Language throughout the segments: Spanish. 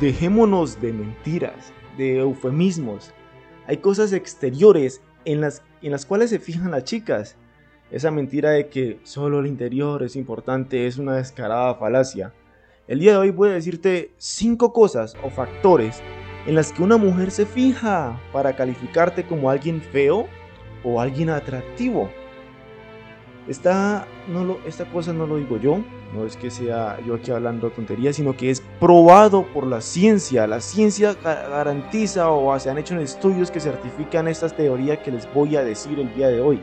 Dejémonos de mentiras, de eufemismos. Hay cosas exteriores en las, en las cuales se fijan las chicas. Esa mentira de que solo el interior es importante es una descarada falacia. El día de hoy voy a decirte cinco cosas o factores en las que una mujer se fija para calificarte como alguien feo o alguien atractivo. Esta, no lo, esta cosa no lo digo yo, no es que sea yo aquí hablando tonterías, sino que es probado por la ciencia. La ciencia garantiza o se han hecho estudios que certifican esta teoría que les voy a decir el día de hoy.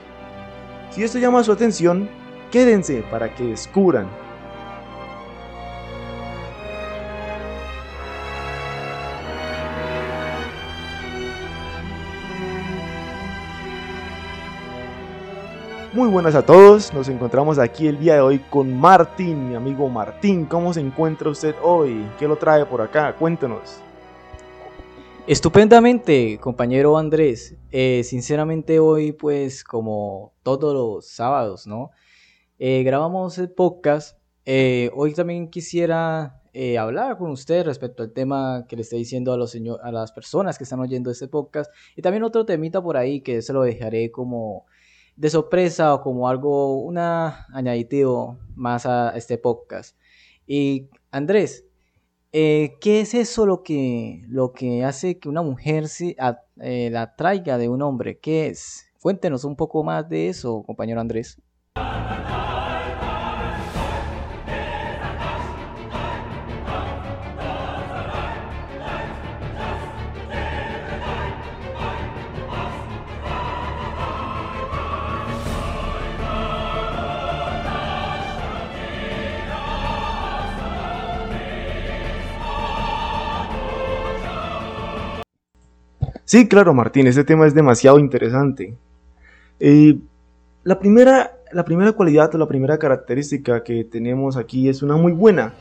Si esto llama su atención, quédense para que descubran Muy buenas a todos, nos encontramos aquí el día de hoy con Martín, mi amigo Martín. ¿Cómo se encuentra usted hoy? ¿Qué lo trae por acá? Cuéntenos. Estupendamente, compañero Andrés. Eh, sinceramente hoy, pues como todos los sábados, ¿no? Eh, grabamos el podcast. Eh, hoy también quisiera hablar con usted respecto al tema que le estoy diciendo a, los a las personas que están oyendo este podcast. Y también otro temita por ahí que se lo dejaré como de sorpresa o como algo, una añaditivo más a este podcast. Y Andrés, eh, ¿qué es eso lo que, lo que hace que una mujer se, eh, la traiga de un hombre? ¿Qué es? Cuéntenos un poco más de eso, compañero Andrés. Sí, claro, Martín, ese tema es demasiado interesante. Eh, la, primera, la primera cualidad o la primera característica que tenemos aquí es una muy buena,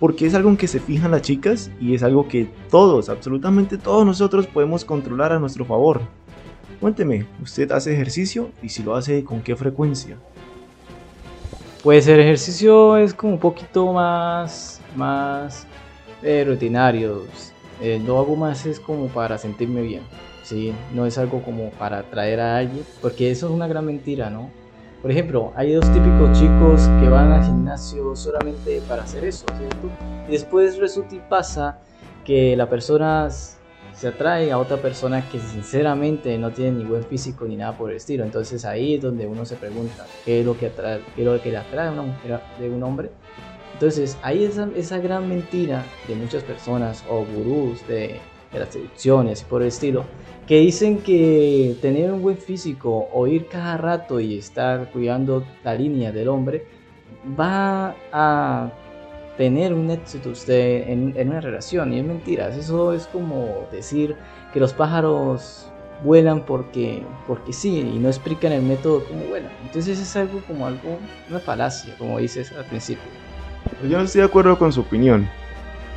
porque es algo en que se fijan las chicas y es algo que todos, absolutamente todos nosotros podemos controlar a nuestro favor. Cuénteme, ¿usted hace ejercicio y si lo hace, con qué frecuencia? Pues el ejercicio es como un poquito más, más eh, rutinario. Eh, lo hago más es como para sentirme bien, ¿sí? No es algo como para atraer a alguien, porque eso es una gran mentira, ¿no? Por ejemplo, hay dos típicos chicos que van al gimnasio solamente para hacer eso, ¿cierto? Y después resulta y pasa que la persona se atrae a otra persona que sinceramente no tiene ni buen físico ni nada por el estilo. Entonces ahí es donde uno se pregunta, ¿qué es lo que, atrae, qué es lo que le atrae a una mujer de un hombre? Entonces, hay esa, gran mentira de muchas personas o gurús de, de las seducciones y por el estilo, que dicen que tener un buen físico o ir cada rato y estar cuidando la línea del hombre va a tener un éxito usted en, en, una relación y es mentira, eso es como decir que los pájaros vuelan porque, porque sí y no explican el método como vuelan. Entonces es algo como algo, una falacia, como dices al principio. Yo no estoy de acuerdo con su opinión,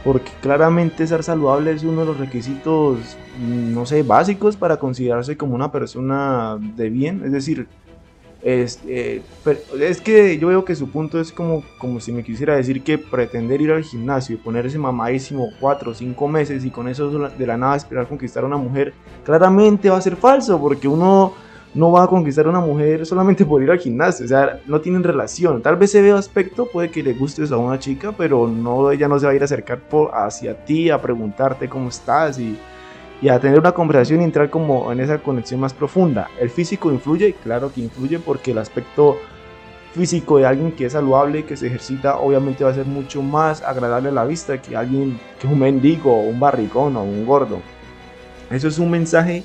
porque claramente ser saludable es uno de los requisitos, no sé, básicos para considerarse como una persona de bien. Es decir, es, eh, es que yo veo que su punto es como, como si me quisiera decir que pretender ir al gimnasio y ponerse mamadísimo cuatro o cinco meses y con eso de la nada esperar conquistar a una mujer, claramente va a ser falso, porque uno no va a conquistar a una mujer solamente por ir al gimnasio, o sea, no tienen relación. Tal vez se ve aspecto, puede que le gustes a una chica, pero no, ella no se va a ir a acercar por, hacia ti, a preguntarte cómo estás y, a tener una conversación y entrar como en esa conexión más profunda. El físico influye, claro que influye porque el aspecto físico de alguien que es saludable, que se ejercita, obviamente va a ser mucho más agradable a la vista que alguien que un mendigo, un barricón o un gordo. Eso es un mensaje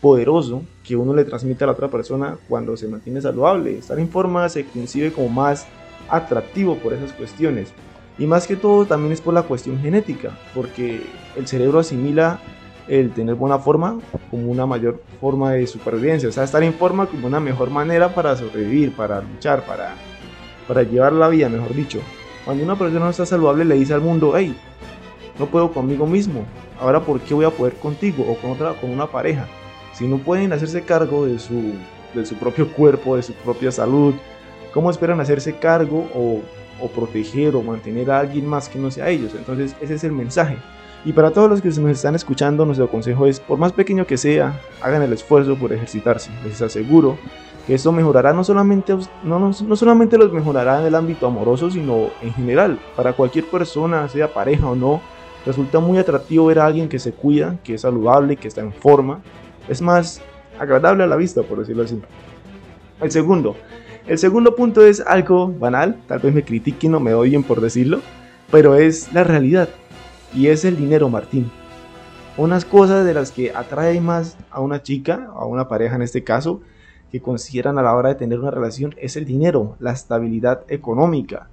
poderoso que uno le transmite a la otra persona cuando se mantiene saludable. Estar en forma se concibe como más atractivo por esas cuestiones. Y más que todo también es por la cuestión genética, porque el cerebro asimila el tener buena forma como una mayor forma de supervivencia. O sea, estar en forma como una mejor manera para sobrevivir, para luchar, para, para llevar la vida, mejor dicho. Cuando una persona no está saludable le dice al mundo, hey, no puedo conmigo mismo, ahora ¿por qué voy a poder contigo o con, otra, con una pareja? Si no pueden hacerse cargo de su, de su propio cuerpo, de su propia salud, ¿cómo esperan hacerse cargo o o proteger o mantener a alguien más que no sea ellos. Entonces ese es el mensaje. Y para todos los que nos están escuchando, nuestro consejo es, por más pequeño que sea, hagan el esfuerzo por ejercitarse. Les aseguro que esto mejorará no solamente, no, no, solamente los mejorará en el ámbito amoroso, sino en general. Para cualquier persona, sea pareja o no, resulta muy atractivo ver a alguien que se cuida, que es saludable, que está en forma. Es más agradable a la vista, por decirlo así. El segundo. El segundo punto es algo banal, tal vez me critiquen o me odien por decirlo, pero es la realidad. Y es el dinero, Martín. Unas cosas de las que atrae más a una chica, a una pareja en este caso, que consideran a la hora de tener una relación es el dinero, la estabilidad económica.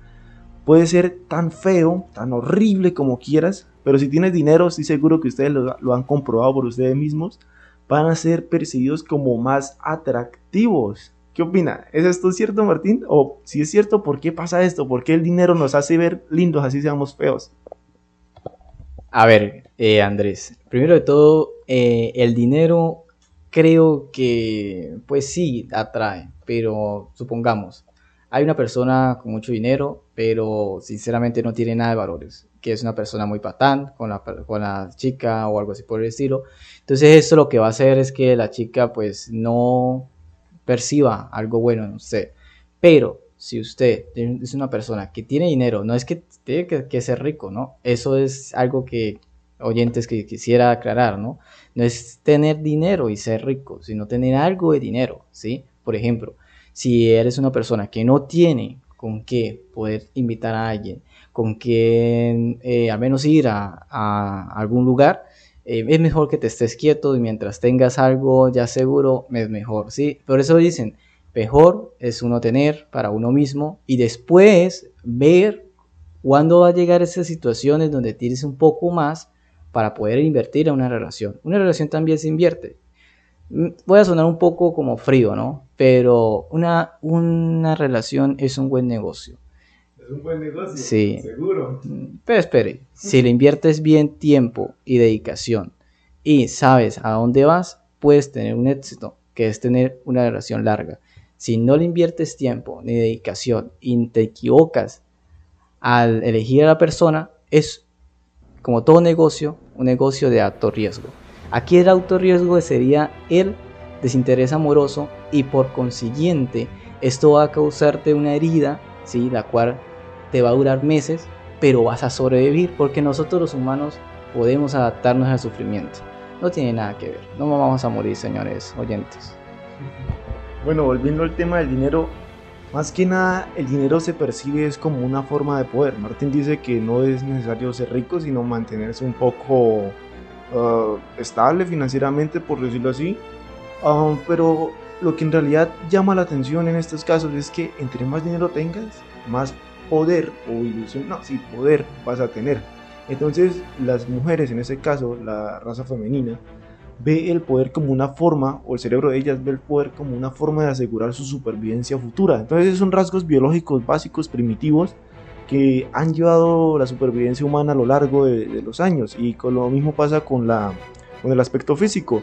Puede ser tan feo, tan horrible como quieras, pero si tienes dinero, estoy seguro que ustedes lo, han comprobado por ustedes mismos, van a ser percibidos como más atractivos. ¿Qué opina? ¿Es esto cierto, Martín? O si es cierto, ¿por qué pasa esto? ¿Por qué el dinero nos hace ver lindos así seamos feos? A ver, eh, Andrés, primero de todo, eh, el dinero creo que, pues sí, atrae, pero supongamos, hay una persona con mucho dinero, pero sinceramente no tiene nada de valores, que es una persona muy patán con la, con la chica o algo así por el estilo. Entonces eso lo que va a hacer es que la chica pues no perciba algo bueno no sé Pero si usted es una persona que tiene dinero, no es que tiene que, que ser rico, ¿no? Eso es algo que oyentes que quisiera aclarar, ¿no? No es tener dinero y ser rico, sino tener algo de dinero, ¿sí? Por ejemplo, si eres una persona que no tiene con qué poder invitar a alguien, con qué eh, al menos ir a, algún lugar, eh, es mejor que te estés quieto y mientras tengas algo ya seguro, es mejor, ¿sí? Por eso dicen, mejor es uno tener para uno mismo y después ver cuándo va a llegar esas situaciones donde tienes un poco más para poder invertir en una relación. Una relación también se invierte. Mm, voy a sonar un poco como frío, ¿no? Pero una, una relación es un buen negocio. Es un buen negocio. Sí. Seguro. Pero espere, si le inviertes bien tiempo y dedicación y sabes a dónde vas, puedes tener un éxito, que es tener una relación larga. Si no le inviertes tiempo ni dedicación y te equivocas al elegir a la persona, es como todo negocio, un negocio de alto riesgo. Aquí el alto riesgo sería el desinterés amoroso y por consiguiente esto va a causarte una herida, ¿sí? la cual te va a durar meses, pero vas a sobrevivir porque nosotros los humanos podemos adaptarnos al sufrimiento. No tiene nada que ver, no vamos a morir, señores oyentes. Bueno, volviendo al tema del dinero, más que nada, el dinero se percibe es como una forma de poder. Martín dice que no es necesario ser rico, sino mantenerse un poco uh, estable financieramente, por decirlo así. Um, pero lo que en realidad llama la atención en estos casos es que entre más dinero tengas, más poder o ilusión, no, sí, poder vas a tener. Entonces, las mujeres, en ese caso, la raza femenina, ve el poder como una forma, o el cerebro de ellas ve el poder como una forma de asegurar su supervivencia futura. Entonces son rasgos biológicos básicos, primitivos, que han llevado la supervivencia humana a lo largo de, los años. Y con lo mismo pasa con, la, con el aspecto físico.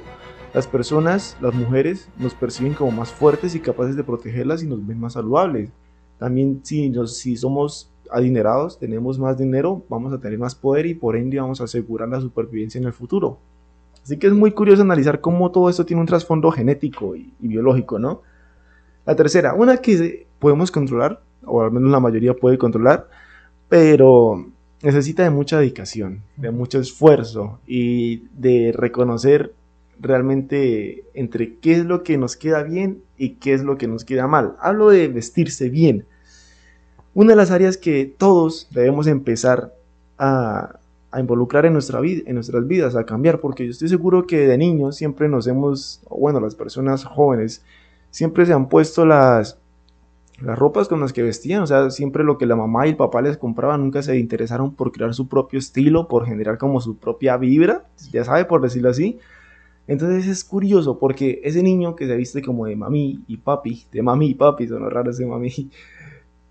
Las personas, las mujeres, nos perciben como más fuertes y capaces de protegerlas y nos ven más saludables. También si, si somos adinerados, tenemos más dinero, vamos a tener más poder y por ende vamos a asegurar la supervivencia en el futuro. Así que es muy curioso analizar cómo todo esto tiene un trasfondo genético y, biológico, ¿no? La tercera, una que podemos controlar, o al menos la mayoría puede controlar, pero necesita de mucha dedicación, de mucho esfuerzo y de reconocer realmente entre qué es lo que nos queda bien y qué es lo que nos queda mal. Hablo de vestirse bien. Una de las áreas que todos debemos empezar a, involucrar en, nuestra vida, en nuestras vidas, a cambiar, porque yo estoy seguro que de niños siempre nos hemos, bueno, las personas jóvenes, siempre se han puesto las, las ropas con las que vestían, o sea, siempre lo que la mamá y el papá les compraban, nunca se interesaron por crear su propio estilo, por generar como su propia vibra, ya sabe, por decirlo así. Entonces es curioso porque ese niño que se viste como de mami y papi, de mami y papi, son raros de mami.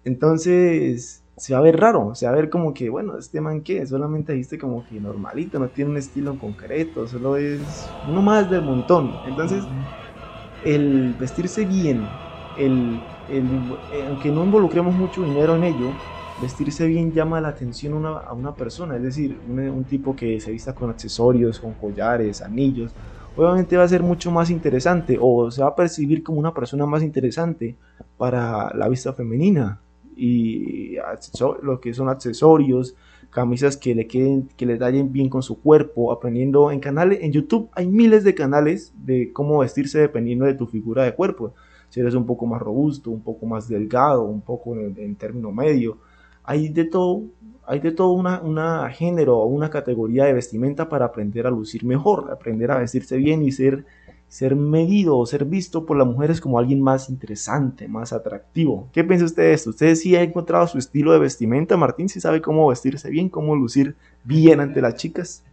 Entonces se va a ver raro, se va a ver como que, bueno, este man que solamente viste como que normalito, no tiene un estilo en concreto, solo es uno más del montón. Entonces, el vestirse bien, el, el, aunque no involucremos mucho dinero en ello, vestirse bien llama la atención a una persona, es decir, un, tipo que se vista con accesorios, con collares, anillos, obviamente va a ser mucho más interesante o se va a percibir como una persona más interesante para la vista femenina y lo que son accesorios, camisas que le queden, que le tallen bien con su cuerpo, aprendiendo en canales, en YouTube hay miles de canales de cómo vestirse dependiendo de tu figura de cuerpo. Si eres un poco más robusto, un poco más delgado, un poco en, término medio, hay de todo, hay de todo una, una género o una categoría de vestimenta para aprender a lucir mejor, aprender a vestirse bien y ser ser medido o ser visto por las mujeres como alguien más interesante, más atractivo. ¿Qué piensa usted de esto? ¿Usted sí ha encontrado su estilo de vestimenta, Martín? ¿Sí sabe cómo vestirse bien, cómo lucir bien ante las chicas?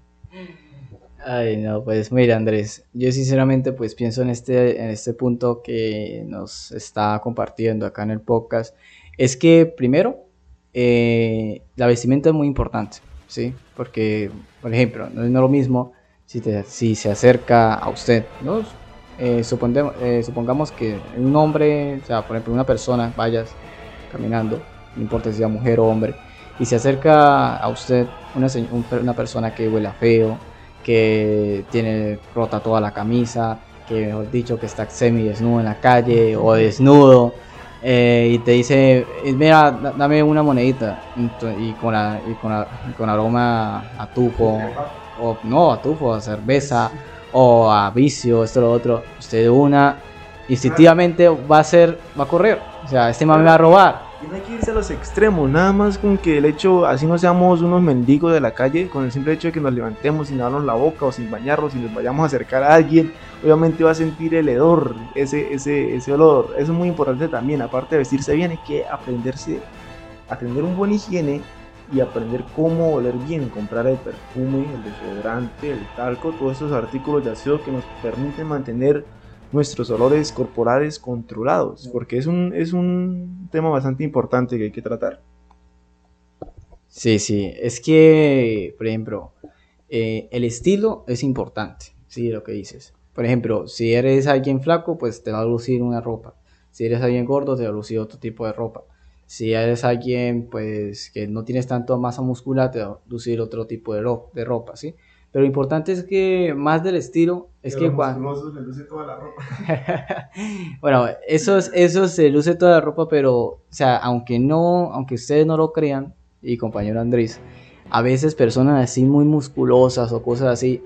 Ay, no, pues mira, Andrés, yo sinceramente pues pienso en este, en este punto que nos está compartiendo acá en el podcast, es que primero, eh, la vestimenta es muy importante, ¿sí? Porque, por ejemplo, no es lo mismo si, se acerca a usted, ¿no? Eh, eh, supongamos que un hombre, o sea, por ejemplo, una persona, vayas caminando, no importa si sea mujer o hombre, y se acerca a usted una, una persona que huele feo, que tiene rota toda la camisa, que mejor dicho que está semi desnudo en la calle o desnudo, eh, y te dice, mira, dame una monedita, y con, la, y con aroma a tufo o no, a tufo, a cerveza, o a vicio, esto, lo otro, usted una, instintivamente va a ser, va a correr. O sea, este man va a robar. Y no hay que irse a los extremos, nada más con que el hecho, así no seamos unos mendigos de la calle, con el simple hecho de que nos levantemos sin lavarnos la boca o sin bañarnos y nos vayamos a acercar a alguien, obviamente va a sentir el hedor, ese, ese, ese olor. Eso es muy importante también, aparte de vestirse bien, hay que aprenderse a tener un buen higiene y aprender cómo oler bien, comprar el perfume, el desodorante, el talco, todos esos artículos de aseo que nos permiten mantener nuestros olores corporales controlados, porque es un, es un tema bastante importante que hay que tratar. Sí, sí, es que, por ejemplo, eh, el estilo es importante, sí, lo que dices. Por ejemplo, si eres alguien flaco, pues te va a lucir una ropa. Si eres alguien gordo, te va a lucir otro tipo de ropa. Si eres alguien pues que no tienes tanto masa muscular, te va a lucir otro tipo de, de ropa, ¿sí? Pero lo importante es que más del estilo es que cuando... luce toda la ropa. bueno, eso, eso se luce toda la ropa, pero, o sea, aunque no, aunque ustedes no lo crean, y compañero Andrés, a veces personas así muy musculosas o cosas así,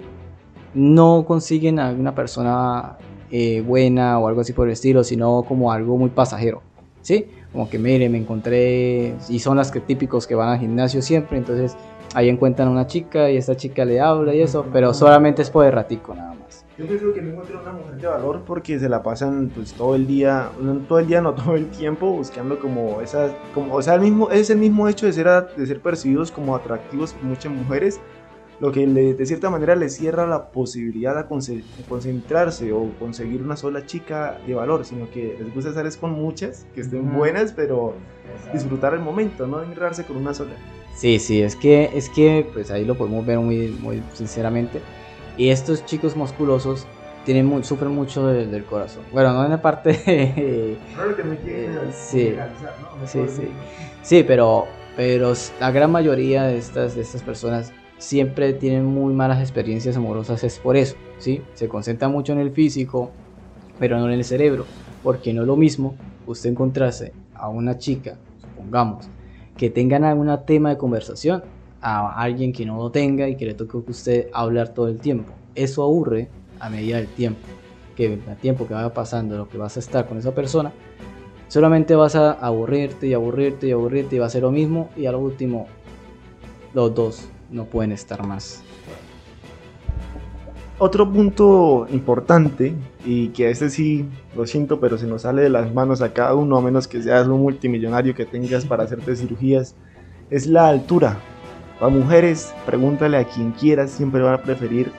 no consiguen a una persona eh, buena o algo así por el estilo, sino como algo muy pasajero, ¿sí? Como que mire, me encontré, y son las que típicos que van al gimnasio siempre, entonces ahí encuentran a una chica y esta chica le habla y eso, pero solamente es por el ratico nada más. Yo creo que no encuentro una mujer de valor porque se la pasan pues todo el día, no todo el día, no todo el tiempo buscando como esas, como, o sea, el mismo, es el mismo hecho de ser, de ser percibidos como atractivos por muchas mujeres, lo que de cierta manera le cierra la posibilidad de, concentrarse o conseguir una sola chica de valor, sino que les gusta estar con muchas, que estén buenas, pero disfrutar el momento, no enredarse con una sola. Sí, sí, es que, es que pues ahí lo podemos ver muy, muy sinceramente. Y estos chicos musculosos tienen sufren mucho del corazón. Bueno, no en la parte... De, que me sí, sí, sí, sí, pero, pero la gran mayoría de estas, de estas personas siempre tienen muy malas experiencias amorosas es por eso, ¿sí? Se concentra mucho en el físico, pero no en el cerebro, porque no es lo mismo usted encontrarse a una chica, supongamos, que tengan algún tema de conversación, a alguien que no lo tenga y que le toque a usted hablar todo el tiempo. Eso aburre a medida del tiempo, que el tiempo que vaya pasando, lo que vas a estar con esa persona, solamente vas a aburrirte y aburrirte y aburrirte y va a ser lo mismo y al último los dos no pueden estar más. Otro punto importante, y que a este sí lo siento, pero se nos sale de las manos a cada uno, a menos que seas un multimillonario que tengas para hacerte cirugías, es la altura. Para mujeres, pregúntale a quien quieras, siempre van a preferir,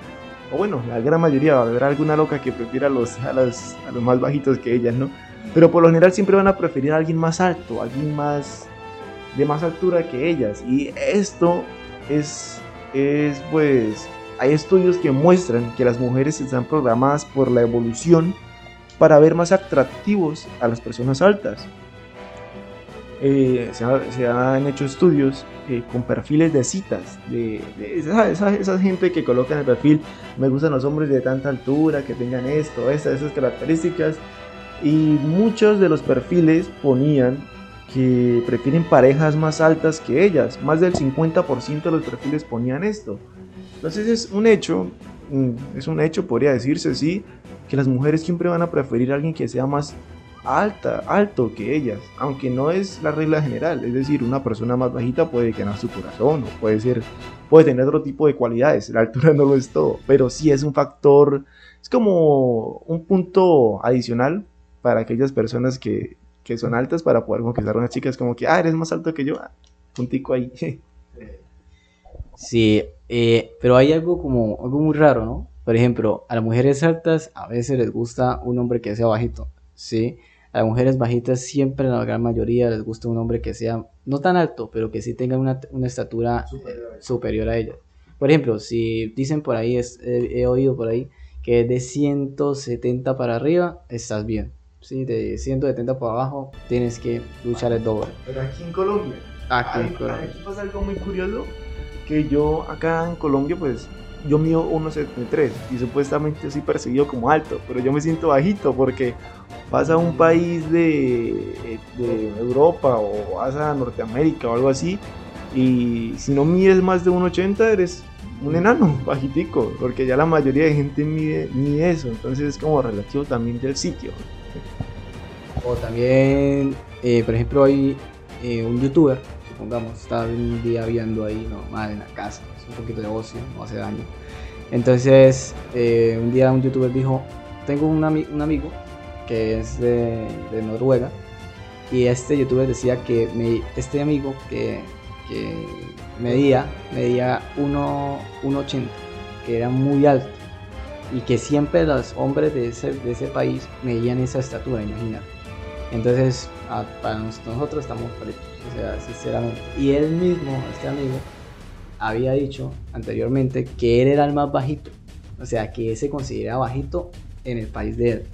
o bueno, la gran mayoría va a haber alguna loca que prefiera a los, a, los, más bajitos que ellas, ¿no? Pero por lo general siempre van a preferir a alguien más alto, alguien más de más altura que ellas. Y esto es, es pues, hay estudios que muestran que las mujeres están programadas por la evolución para ver más atractivos a las personas altas. eh, se, han hecho estudios eh, con perfiles de citas, de, esa, esa, gente que coloca en el perfil, me gustan los hombres de tanta altura, que tengan esto, estas, esas características, y muchos de los perfiles ponían que prefieren parejas más altas que ellas, más del 50% de los perfiles ponían esto. Entonces es un hecho, mm, es un hecho, podría decirse, sí, que las mujeres siempre van a preferir a alguien que sea más alta, alto que ellas, aunque no es la regla general, es decir, una persona más bajita puede ganar su corazón o puede ser, puede tener otro tipo de cualidades, la altura no lo es todo, pero sí es un factor, es como un punto adicional para aquellas personas que, que son altas para poder conquistar a una chica, es como que, ah, eres más alto que yo, ah, puntico ahí. Sí, eh, pero hay algo como, algo muy raro, ¿no? Por ejemplo, a las mujeres altas a veces les gusta un hombre que sea bajito, ¿sí? A las mujeres bajitas siempre, la gran mayoría, les gusta un hombre que sea no tan alto, pero que sí tenga una, una estatura superior, a ella. Por ejemplo, si dicen por ahí, es, he oído por ahí, que de 170 para arriba, estás bien. Sí, de 170 para abajo, tienes que luchar el doble. Pero aquí en Colombia. Aquí, en Colombia. Aquí pasa algo muy curioso, que yo acá en Colombia, pues yo mido 1,73 y supuestamente soy perseguido como alto, pero yo me siento bajito porque vas a un país de, Europa o vas a Norteamérica o algo así y si no mides más de 1,80 eres un enano bajitico, porque ya la mayoría de gente mide, ni eso, entonces es como relativo también del sitio. O también, eh, por ejemplo, hay eh, un youtuber, supongamos, está un día viendo ahí normal en la casa, es un poquito de ocio, no hace daño. Entonces, eh, un día un youtuber dijo, tengo un, un amigo que es de, Noruega y este youtuber decía que este amigo que, medía, medía 1,80, que era muy alto y que siempre los hombres de ese, de ese país medían esa estatura, imagínate. Entonces, para nosotros estamos fritos, o sea, sinceramente. Y él mismo, este amigo, había dicho anteriormente que él era el más bajito, o sea, que él se considera bajito en el país de él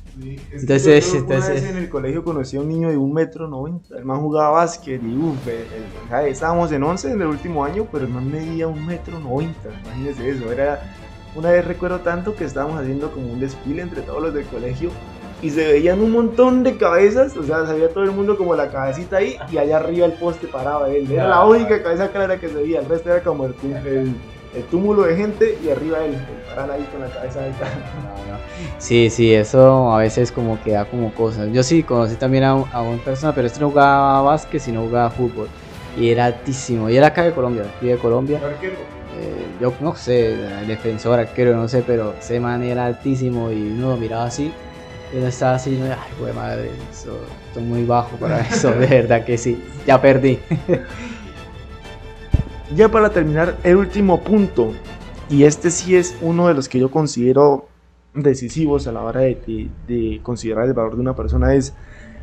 entonces, entonces... en el colegio conocí a un niño de un metro noventa, el man jugaba básquet y uff, estábamos en 11 en el último año, pero el man medía un metro noventa, imagínense eso, era, una vez recuerdo tanto que estábamos haciendo como un desfile entre todos los del colegio y se veían un montón de cabezas, o sea, se veía todo el mundo como la cabecita ahí y allá arriba el poste paraba él, era la única cabeza clara que se veía, el resto era como el, el el túmulo de gente y arriba él, paran ahí con la cabeza de Sí, sí, eso a veces como que da como cosas. Yo sí conocí también a, una persona, pero este no jugaba básquet, sino jugaba fútbol. Y era altísimo. Y era acá de Colombia, aquí de Colombia. Yo no sé, defensor, arquero, no sé, pero ese man era altísimo y uno lo miraba así. Y uno estaba así, ay, güey, madre, eso, estoy muy bajo para eso, de verdad que sí, ya perdí. Ya para terminar, el último punto, y este sí es uno de los que yo considero decisivos a la hora de, considerar el valor de una persona, es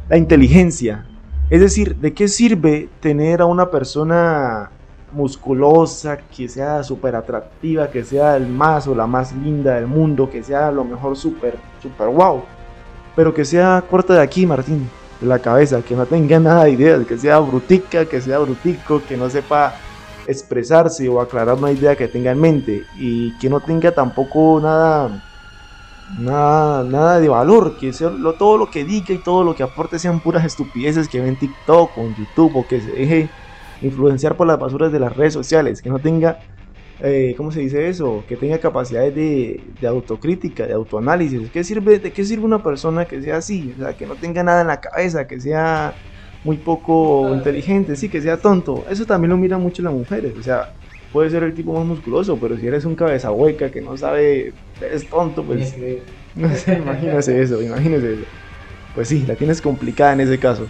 la inteligencia. Es decir, ¿de qué sirve tener a una persona musculosa, que sea súper atractiva, que sea el más o la más linda del mundo, que sea lo mejor súper, súper wow, pero que sea corta de aquí, Martín, de la cabeza, que no tenga nada de ideas, que sea brutica, que sea brutico, que no sepa expresarse o aclarar una idea que tenga en mente y que no tenga tampoco nada nada, nada de valor, que sea lo, todo lo que diga y todo lo que aporte sean puras estupideces que ve en TikTok o en YouTube o que se deje influenciar por las basuras de las redes sociales, que no tenga, eh, ¿cómo se dice eso? Que tenga capacidades de, de, autocrítica, de autoanálisis. ¿Qué sirve, ¿De qué sirve una persona que sea así? O sea, que no tenga nada en la cabeza, que sea muy poco inteligente, sí, que sea tonto. Eso también lo miran mucho las mujeres. O sea, puede ser el tipo más musculoso, pero si eres un cabeza hueca que no sabe, eres tonto, pues. No sé, imagínese eso, imagínese eso. Pues sí, la tienes complicada en ese caso.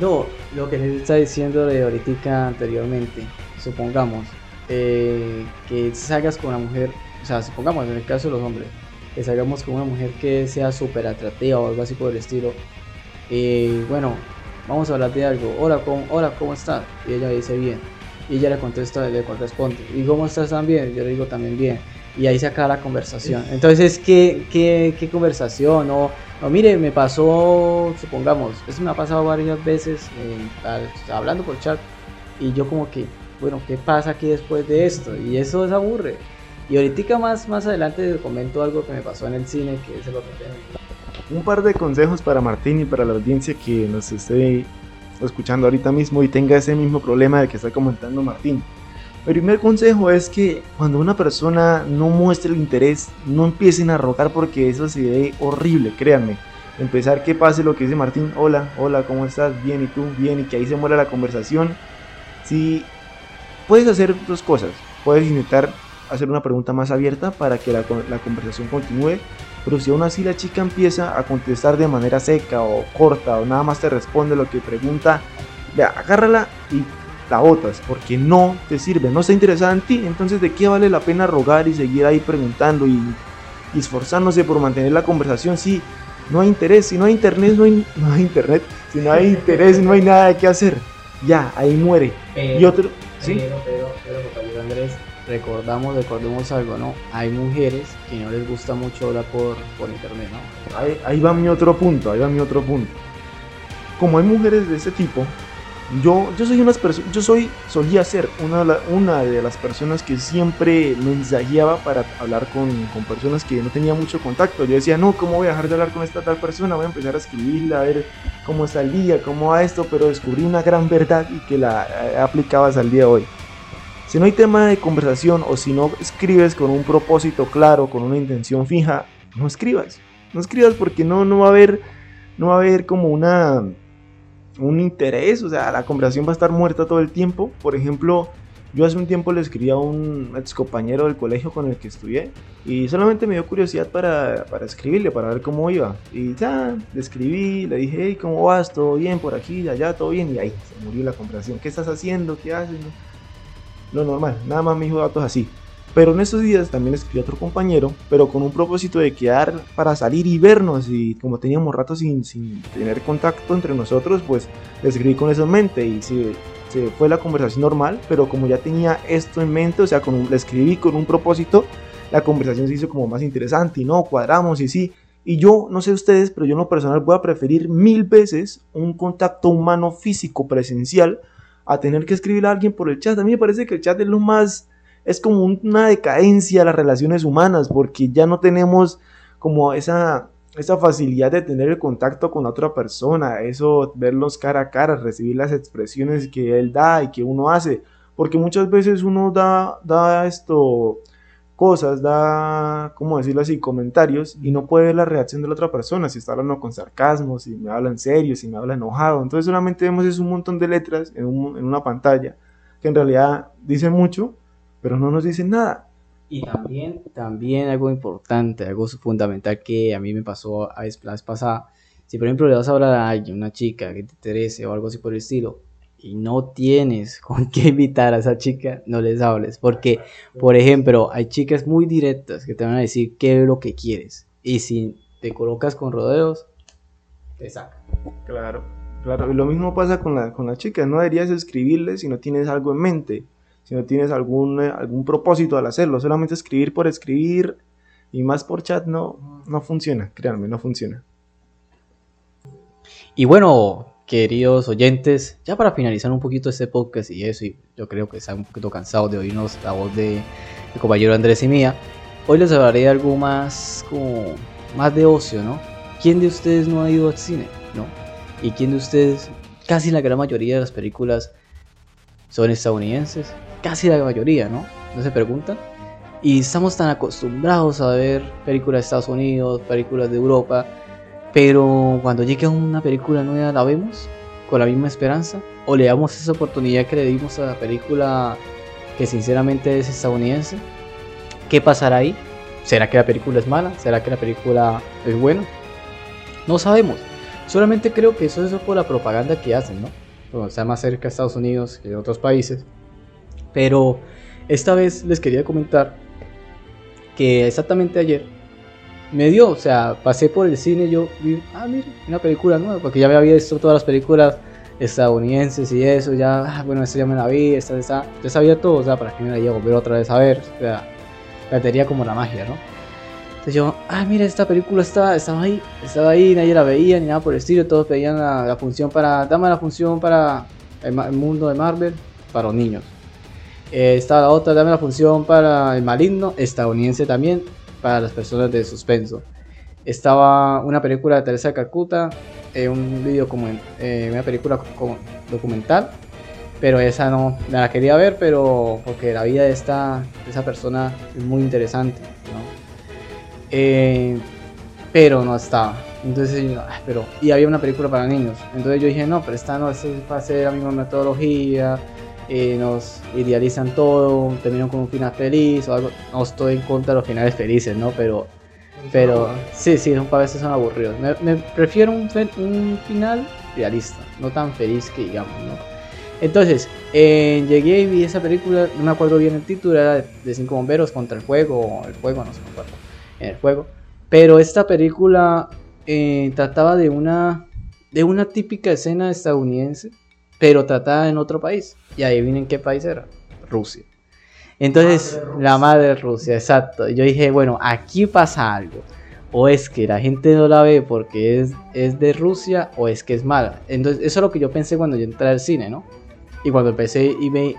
No, lo que les está diciendo de ahorita anteriormente, supongamos eh, que salgas con una mujer, o sea, supongamos en el caso de los hombres, que salgamos con una mujer que sea súper atractiva o algo así por el estilo, y bueno, vamos a hablar de algo. Hola, ¿cómo, hola, ¿cómo estás? Y ella dice bien. Y ella le contesta, le responde, ¿y cómo estás también? Yo le digo también bien. Y ahí se acaba la conversación. Entonces, ¿qué, qué, qué conversación? No, no, mire, me pasó, supongamos, eso me ha pasado varias veces, hablando por chat, y yo como que, bueno, ¿qué pasa aquí después de esto? Y eso es aburre. Y ahorita más, más adelante comento algo que me pasó en el cine, que es el otro tema. Un par de consejos para Martín y para la audiencia que nos esté escuchando ahorita mismo y tenga ese mismo problema de que está comentando Martín. Primer consejo es que cuando una persona no muestre el interés, no empiecen a rogar porque eso se ve horrible, créanme. Empezar que pase lo que dice Martín, hola, hola, ¿cómo estás? Bien, ¿y tú? Bien, y que ahí se muera la conversación. Si puedes hacer dos cosas, puedes intentar hacer una pregunta más abierta para que la, la conversación continúe, pero si aún así la chica empieza a contestar de manera seca o corta o nada más te responde lo que pregunta, agárrala y la botas porque no te sirve, no está interesada en ti, entonces de qué vale la pena rogar y seguir ahí preguntando y, esforzándose por mantener la conversación si no hay interés, si no hay internet, no hay, no hay internet, si no hay interés, no hay nada que hacer, ya, ahí muere. y otro, ¿sí? Andrés, recordamos, recordemos algo, ¿no? Hay mujeres que no les gusta mucho hablar por, por internet, ¿no? Ahí, ahí va mi otro punto, ahí va mi otro punto. Como hay mujeres de ese tipo, yo, yo soy unas yo soy, solía ser una, una de las personas que siempre mensajeaba para hablar con, con, personas que no tenía mucho contacto. Yo decía, no, ¿cómo voy a dejar de hablar con esta tal persona? Voy a empezar a escribirla, a ver cómo está el día, cómo va esto, pero descubrí una gran verdad y que la eh, aplicabas al día de hoy. Si no hay tema de conversación o si no escribes con un propósito claro, con una intención fija, no escribas. No escribas porque no, no va a haber, no va a haber como una un interés, o sea, la conversación va a estar muerta todo el tiempo. Por ejemplo, yo hace un tiempo le escribí a un ex compañero del colegio con el que estudié y solamente me dio curiosidad para, para escribirle, para ver cómo iba. Y ya, le escribí, le dije, hey, ¿cómo vas? ¿Todo bien por aquí? Allá, todo bien. Y ahí se murió la conversación. ¿Qué estás haciendo? ¿Qué haces? Lo normal, nada más me dijo datos así. Pero en estos días también escribí a otro compañero, pero con un propósito de quedar para salir y vernos. Y como teníamos rato sin, sin tener contacto entre nosotros, pues le escribí con eso en mente y se, se fue la conversación normal. Pero como ya tenía esto en mente, o sea, con le escribí con un propósito, la conversación se hizo como más interesante y no, cuadramos y sí. Y yo, no sé ustedes, pero yo en lo personal voy a preferir mil veces un contacto humano físico presencial a tener que escribir a alguien por el chat. A mí me parece que el chat es lo más es como una decadencia de las relaciones humanas, porque ya no tenemos como esa, esa facilidad de tener el contacto con la otra persona, eso, verlos cara a cara, recibir las expresiones que él da y que uno hace, porque muchas veces uno da, da esto, cosas, da, ¿cómo decirlo así?, comentarios y no puede ver la reacción de la otra persona, si está hablando con sarcasmo, si me habla en serio, si me habla enojado, entonces solamente vemos es un montón de letras en, en una pantalla que en realidad dice mucho, pero no nos dicen nada. Y también, también algo importante, algo fundamental que a mí me pasó a la vez pasada. Si por ejemplo le vas a hablar a alguien, una chica que te interese o algo así por el estilo, y no tienes con qué invitar a esa chica, no les hables. Porque, por ejemplo, hay chicas muy directas que te van a decir qué es lo que quieres. Y si te colocas con rodeos, te sacan. Claro, claro. Y lo mismo pasa con la, con la chica. No deberías escribirle si no tienes algo en mente si no tienes algún, eh, algún propósito al hacerlo, solamente escribir por escribir y más por chat no, no funciona, créanme, no funciona. Y bueno, queridos oyentes, ya para finalizar un poquito este podcast y eso, y yo creo que están un poquito cansados de oírnos la voz de mi compañero Andrés y mía, hoy les hablaré de algo más como más de ocio, ¿no? ¿Quién de ustedes no ha ido al cine, no? ¿Y quién de ustedes, casi la gran mayoría de las películas son estadounidenses? Casi la mayoría, ¿no? No se preguntan. Y estamos tan acostumbrados a ver películas de Estados Unidos, películas de Europa, pero cuando llega una película nueva la vemos con la misma esperanza o le damos esa oportunidad que le dimos a la película que sinceramente es estadounidense. ¿Qué pasará ahí? ¿Será que la película es mala? ¿Será que la película es buena? No sabemos. Solamente creo que eso es por la propaganda que hacen, ¿no? Cuando está más cerca de Estados Unidos que de otros países. Pero esta vez les quería comentar que exactamente ayer me dio, o sea, pasé por el cine y yo vi, ah, mira, una película nueva, porque ya había visto todas las películas estadounidenses y eso, ya, ah, bueno, esta ya me la vi, esta, esta, ya sabía todo, o sea, para qué me la llevo a volver otra vez a ver, o sea, perdería como la magia, ¿no? Entonces yo, ah, mira, esta película estaba, estaba ahí, estaba ahí, nadie la veía ni nada por el estilo, todos pedían la, función para, dame la función para el, mundo de Marvel, para los niños. Eh, estaba la otra, dame la función para el maligno, estadounidense también, para las personas de suspenso. Estaba una película de Teresa de Calcuta, eh, un video como eh, una película como documental, pero esa no la quería ver, pero porque la vida de esta de esa persona es muy interesante, ¿no? Eh, pero no estaba. Entonces, pero, y había una película para niños. Entonces yo dije, no, pero esta no es para hacer la misma metodología, eh, nos idealizan todo, terminan con un final feliz o algo. No estoy en contra de los finales felices, ¿no? Pero, pero sí, sí, a veces son aburridos. Me, prefiero un, un, final realista, no tan feliz que digamos, ¿no? Entonces, eh, llegué y vi esa película, no me acuerdo bien el título, era de cinco bomberos contra el fuego, el fuego, no sé, me acuerdo en el juego. Pero esta película eh, trataba de una, de una típica escena estadounidense, pero tratada en otro país. Y ahí vienen qué país era. Rusia. Entonces, la madre Rusia, exacto. Yo dije, bueno, aquí pasa algo. O es que la gente no la ve porque es, es de Rusia o es que es mala. Entonces, eso es lo que yo pensé cuando yo entré al cine, ¿no? Y cuando empecé y ve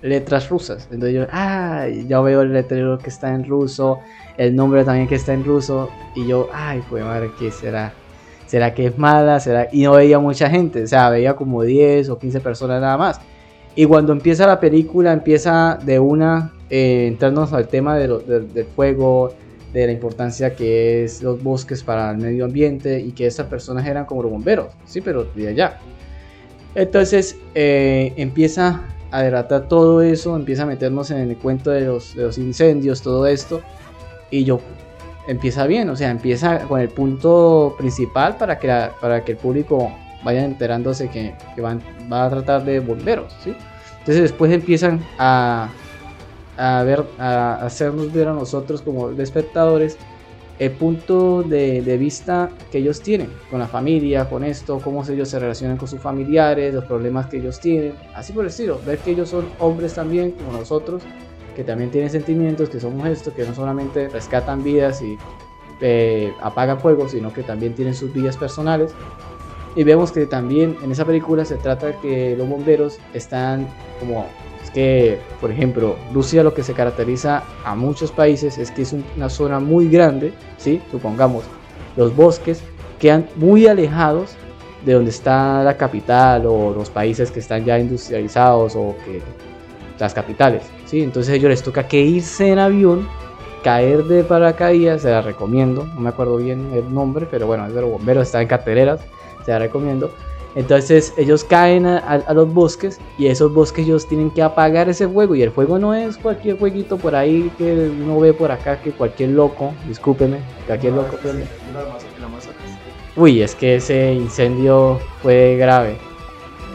letras rusas. Entonces yo, ah, ya veo el letrero que está en ruso, el nombre también que está en ruso. Y yo, ay, pues madre, ¿qué será? ¿Será que es mala? ¿Será? Y no veía mucha gente, o sea, veía como 10 o 15 personas nada más. Y cuando empieza la película, empieza de una, eh, entrarnos al tema de del fuego, de la importancia que es los bosques para el medio ambiente y que esas personas eran como los bomberos, sí, pero de allá. Entonces eh, empieza a delatar todo eso, empieza a meternos en el cuento de los incendios, todo esto, y yo empieza bien, o sea, empieza con el punto principal para que, para que el público vaya enterándose que, que van, va a tratar de bomberos, ¿sí? Entonces después empiezan a, a ver, a hacernos ver a nosotros como espectadores el punto de, vista que ellos tienen con la familia, con esto, cómo ellos se relacionan con sus familiares, los problemas que ellos tienen, así por el estilo, ver que ellos son hombres también como nosotros, que también tienen sentimientos, que somos esto, que no solamente rescatan vidas y eh, apagan fuego, sino que también tienen sus vidas personales. Y vemos que también en esa película se trata que los bomberos están como que, por ejemplo, Rusia lo que se caracteriza a muchos países es que es una zona muy grande, ¿sí? Supongamos, los bosques quedan muy alejados de donde está la capital o los países que están ya industrializados o que las capitales, ¿sí? Entonces a ellos les toca que irse en avión, caer de paracaídas, se la recomiendo, no me acuerdo bien el nombre, pero bueno, es de los bomberos, está en carteleras, se la recomiendo entonces ellos caen a, los bosques y esos bosques ellos tienen que apagar ese fuego y el fuego no es cualquier fueguito por ahí que uno ve por acá que cualquier loco, discúlpeme, cualquier loco. Uy, es que ese incendio fue grave.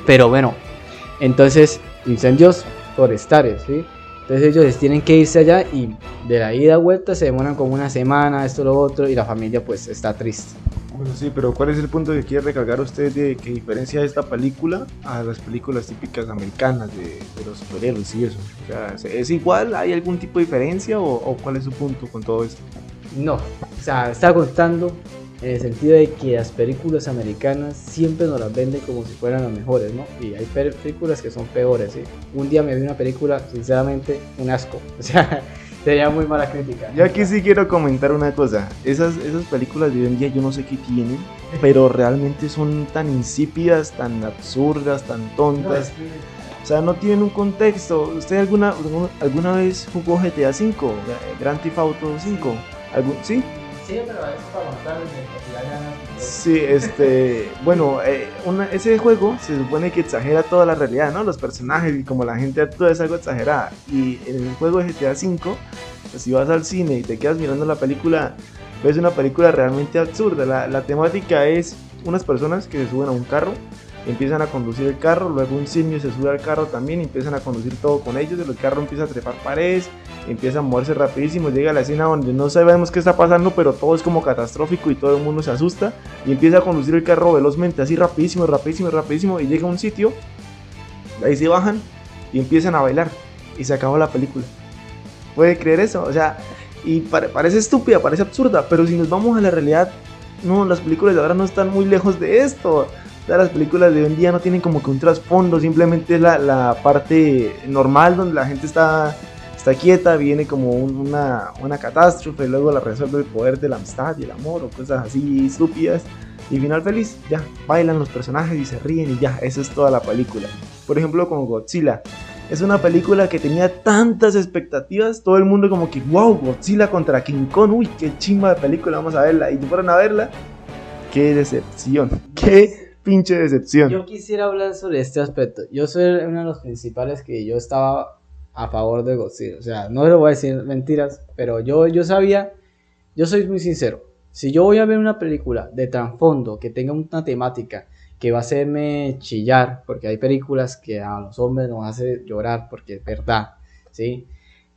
Pero bueno, entonces incendios forestales, ¿sí? Entonces ellos tienen que irse allá y de la ida a vuelta se demoran como una semana, esto, lo otro, y la familia pues está triste. Bueno, sí, pero ¿cuál es el punto que quiere recargar usted de que diferencia esta película a las películas típicas americanas de, los superhéroes y eso? O sea, ¿es igual? ¿Hay algún tipo de diferencia o, cuál es su punto con todo esto? No, o sea, está contando en el sentido de que las películas americanas siempre nos las venden como si fueran las mejores, ¿no? Y hay películas que son peores, ¿sí? Un día me vi una película, sinceramente, un asco. O sea, Sería muy mala crítica. Yo aquí sí quiero comentar una cosa. Esas, esas películas de hoy en día yo no sé qué tienen, pero realmente son tan insípidas, tan absurdas, tan tontas. O sea, no tienen un contexto. ¿Usted alguna, alguna vez jugó GTA V? Grand Theft Auto 5? ¿Algún, ¿Sí? Sí, este, bueno, eh, ese juego se supone que exagera toda la realidad, ¿no? Los personajes y como la gente actúa es algo exagerada. Y en el juego de GTA V, pues, si vas al cine y te quedas mirando la película, ves una película realmente absurda. La, la temática es unas personas que se suben a un carro empiezan a conducir el carro, luego un simio se sube al carro también empiezan a conducir todo con ellos, el carro empieza a trepar paredes, empieza a moverse rapidísimo, llega a la escena donde no sabemos qué está pasando, pero todo es como catastrófico y todo el mundo se asusta y empieza a conducir el carro velozmente, así rapidísimo, rapidísimo, rapidísimo y llega a un sitio, ahí se bajan y empiezan a bailar y se acabó la película. puede creer eso, o sea, y parece estúpida, parece absurda, pero si nos vamos a la realidad, no, las películas de ahora no están muy lejos de esto. Sea, las películas de hoy en día no tienen como que un trasfondo, simplemente la, la parte normal donde la gente está, está quieta, viene como una, una catástrofe, luego la resuelve el poder de la amistad y el amor o cosas así estúpidas. Y final feliz, ya, bailan los personajes y se ríen y ya, esa es toda la película. Por ejemplo, con Godzilla. Es una película que tenía tantas expectativas, todo el mundo como que, wow, Godzilla contra King Kong, uy, qué chimba de película, vamos a verla. Y fueron a verla, qué decepción, qué pinche decepción. Yo quisiera hablar sobre este aspecto. Yo soy uno de los principales que yo estaba a favor de Godzilla. O sea, no le voy a decir mentiras, pero yo, yo sabía, yo soy muy sincero. Si yo voy a ver una película de trasfondo que tenga una temática que va a hacerme chillar, porque hay películas que a los hombres nos hace llorar porque es verdad, ¿sí?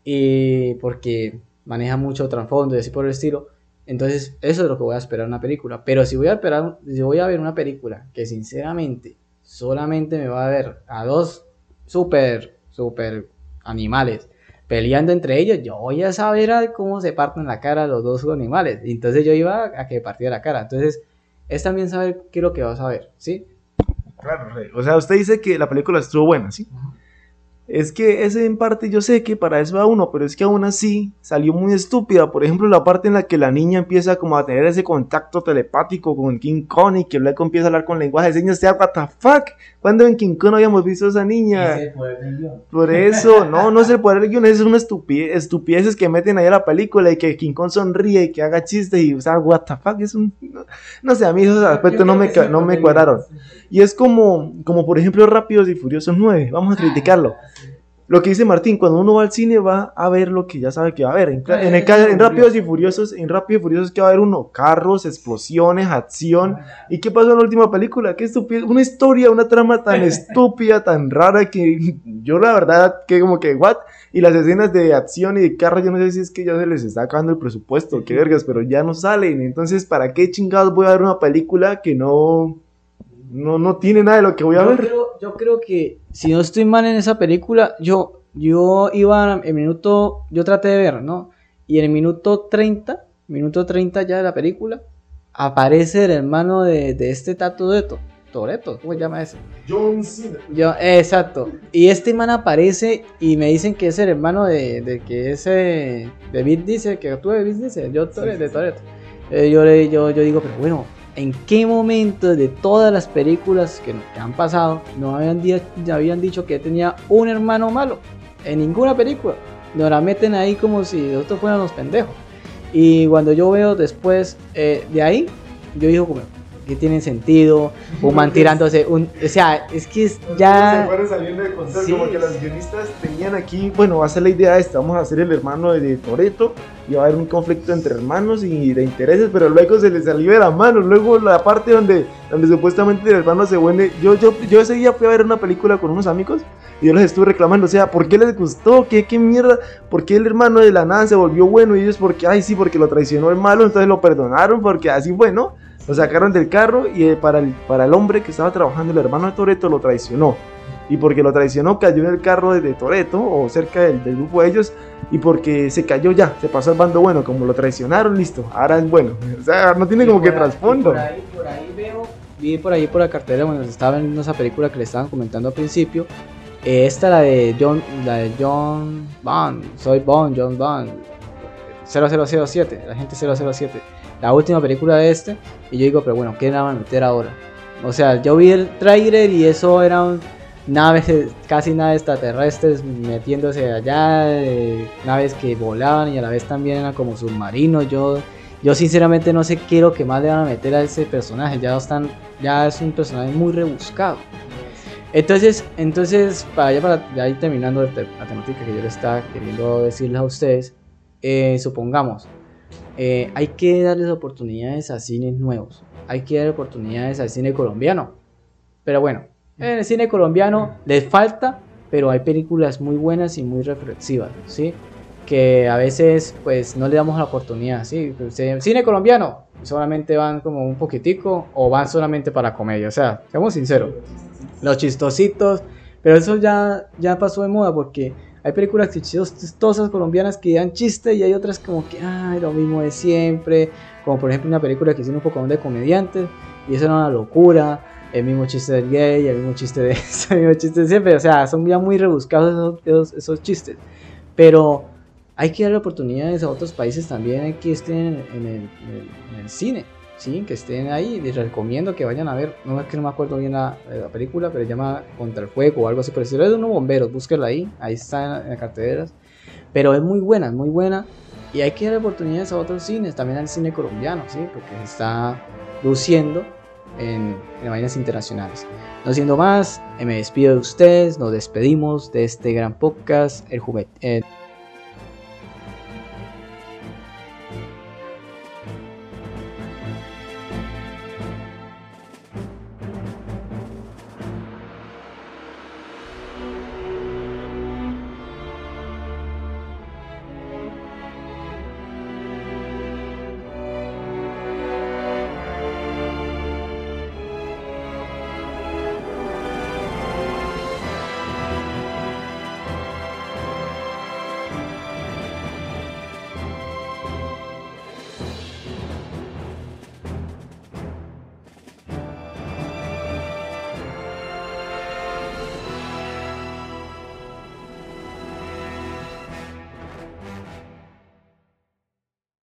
Y porque maneja mucho trasfondo y así por el estilo. Entonces, eso es lo que voy a esperar en una película. Pero si voy a esperar, si voy a ver una película que sinceramente solamente me va a ver a dos super, super animales peleando entre ellos, yo voy a saber cómo se parten la cara los dos animales. Entonces yo iba a que partiera la cara. Entonces, es también saber qué es lo que vas a ver, ¿sí? Claro, o sea, usted dice que la película estuvo buena, ¿sí? Es que ese en parte yo sé que para eso va uno, pero es que aún así salió muy estúpida. Por ejemplo, la parte en la que la niña empieza como a tener ese contacto telepático con King Kong y que luego empieza a hablar con lenguaje de señas. what the fuck? ¿Cuándo en King Kong habíamos visto a esa niña? Por eso, no, no es el poder del guion, es una estupidez, estupideces que meten ahí a la película y que King Kong sonríe y que haga chistes y, o sea, what the fuck, es un... No, sé, a mí esos aspectos no me, no me cuadraron. Y es como, como por ejemplo Rápidos y Furiosos 9, vamos a criticarlo. Lo que dice Martín, cuando uno va al cine va a ver lo que ya sabe que va a ver. En, en, Rápidos y Furiosos, en Rápidos y Furiosos que va a haber uno, carros, explosiones, acción. ¿Y qué pasó en la última película? Qué estúpida, una historia, una trama tan estúpida, tan rara que yo la verdad que como que what? Y las escenas de acción y de carros, yo no sé si es que ya se les está acabando el presupuesto, qué vergas, pero ya no salen. Entonces, ¿para qué chingados voy a ver una película que no no, no tiene nada de lo que voy a ver. yo creo que si no estoy mal en esa película, yo, yo iba en minuto, yo traté de ver, ¿no? Y en el minuto 30, minuto 30 ya de la película, aparece el hermano de, de este Tato de Toreto, ¿cómo se llama ese? John Cena. Yo, exacto. Y este man aparece y me dicen que es el hermano de, de que ese David dice, que tú David dice, yo de Toreto. Eh, yo, yo, yo digo, pero bueno, en qué momento de todas las películas que, han pasado no habían, dicho que tenía un hermano malo. En ninguna película. Nos la meten ahí como si nosotros fuéramos los pendejos. Y cuando yo veo después eh, de ahí, yo digo como, que tienen sentido, un man tirándose, un, o sea, es que es ya... Se fueron saliendo de control, como que los guionistas tenían aquí, bueno, va a ser la idea esta, vamos a hacer el hermano de, Toreto, y va a haber un conflicto entre hermanos y de intereses, pero luego se les salió de la mano, luego la parte donde, donde supuestamente el hermano se vuelve, yo, yo, yo ese día fui a ver una película con unos amigos, y yo les estuve reclamando, o sea, ¿por qué les gustó? ¿Qué, qué mierda? ¿Por qué el hermano de la nada se volvió bueno? Y ellos porque, ay, sí, porque lo traicionó el malo, entonces lo perdonaron, porque así fue, ¿no? Lo sacaron del carro y eh, para el, para el hombre que estaba trabajando, el hermano de Toreto lo traicionó. Y porque lo traicionó, cayó en el carro de, Toreto o cerca del, grupo de ellos. Y porque se cayó ya, se pasó al bando bueno. Como lo traicionaron, listo, ahora es bueno. O sea, no tiene como que trasfondo. Por ahí, por ahí veo, vi por ahí por la cartera, bueno, estaba viendo esa película que le estaban comentando al principio. esta, la de John, la de John Bond, soy Bond, John Bond, 0007, la gente 007 la última película de este. Y yo digo, pero bueno, ¿qué van a meter ahora? O sea, yo vi el trailer y eso eran naves, casi naves extraterrestres metiéndose allá, naves que volaban y a la vez también eran como submarinos. Yo, yo sinceramente no sé qué es lo que más le van a meter a ese personaje. Ya, están, ya es un personaje muy rebuscado. Entonces, entonces para ya, para ir terminando la temática que yo le estaba queriendo decirles a ustedes, eh, supongamos, eh, hay que darles oportunidades a cines nuevos. Hay que dar oportunidades al cine colombiano. Pero bueno, en el cine colombiano les falta, pero hay películas muy buenas y muy reflexivas, ¿sí? Que a veces pues no le damos la oportunidad, ¿sí? Cine colombiano, solamente van como un poquitico o van solamente para comedia, o sea, seamos sinceros. Los chistositos, pero eso ya, ya pasó de moda porque hay películas chistosas colombianas que dan chiste y hay otras como que, ay, lo mismo de siempre. Como por ejemplo una película que hicieron un poco de comediantes y eso era una locura. El mismo chiste del gay, el mismo chiste de el mismo chiste de siempre. O sea, son ya muy rebuscados esos, esos, chistes. Pero hay que darle oportunidades a otros países también que estén en el, en el cine sí, que estén ahí. Les recomiendo que vayan a ver. No es que no me acuerdo bien la, la película, pero se llama Contra el Fuego o algo así. Pero si es de unos bomberos, búsquenla ahí. Ahí está en, las carteleras. Pero es muy buena, es muy buena. Y hay que dar oportunidades a otros cines, también al cine colombiano, ¿sí? Porque se está luciendo en, en vainas internacionales. No siendo más, me despido de ustedes, nos despedimos de este gran podcast, el juguete. Eh,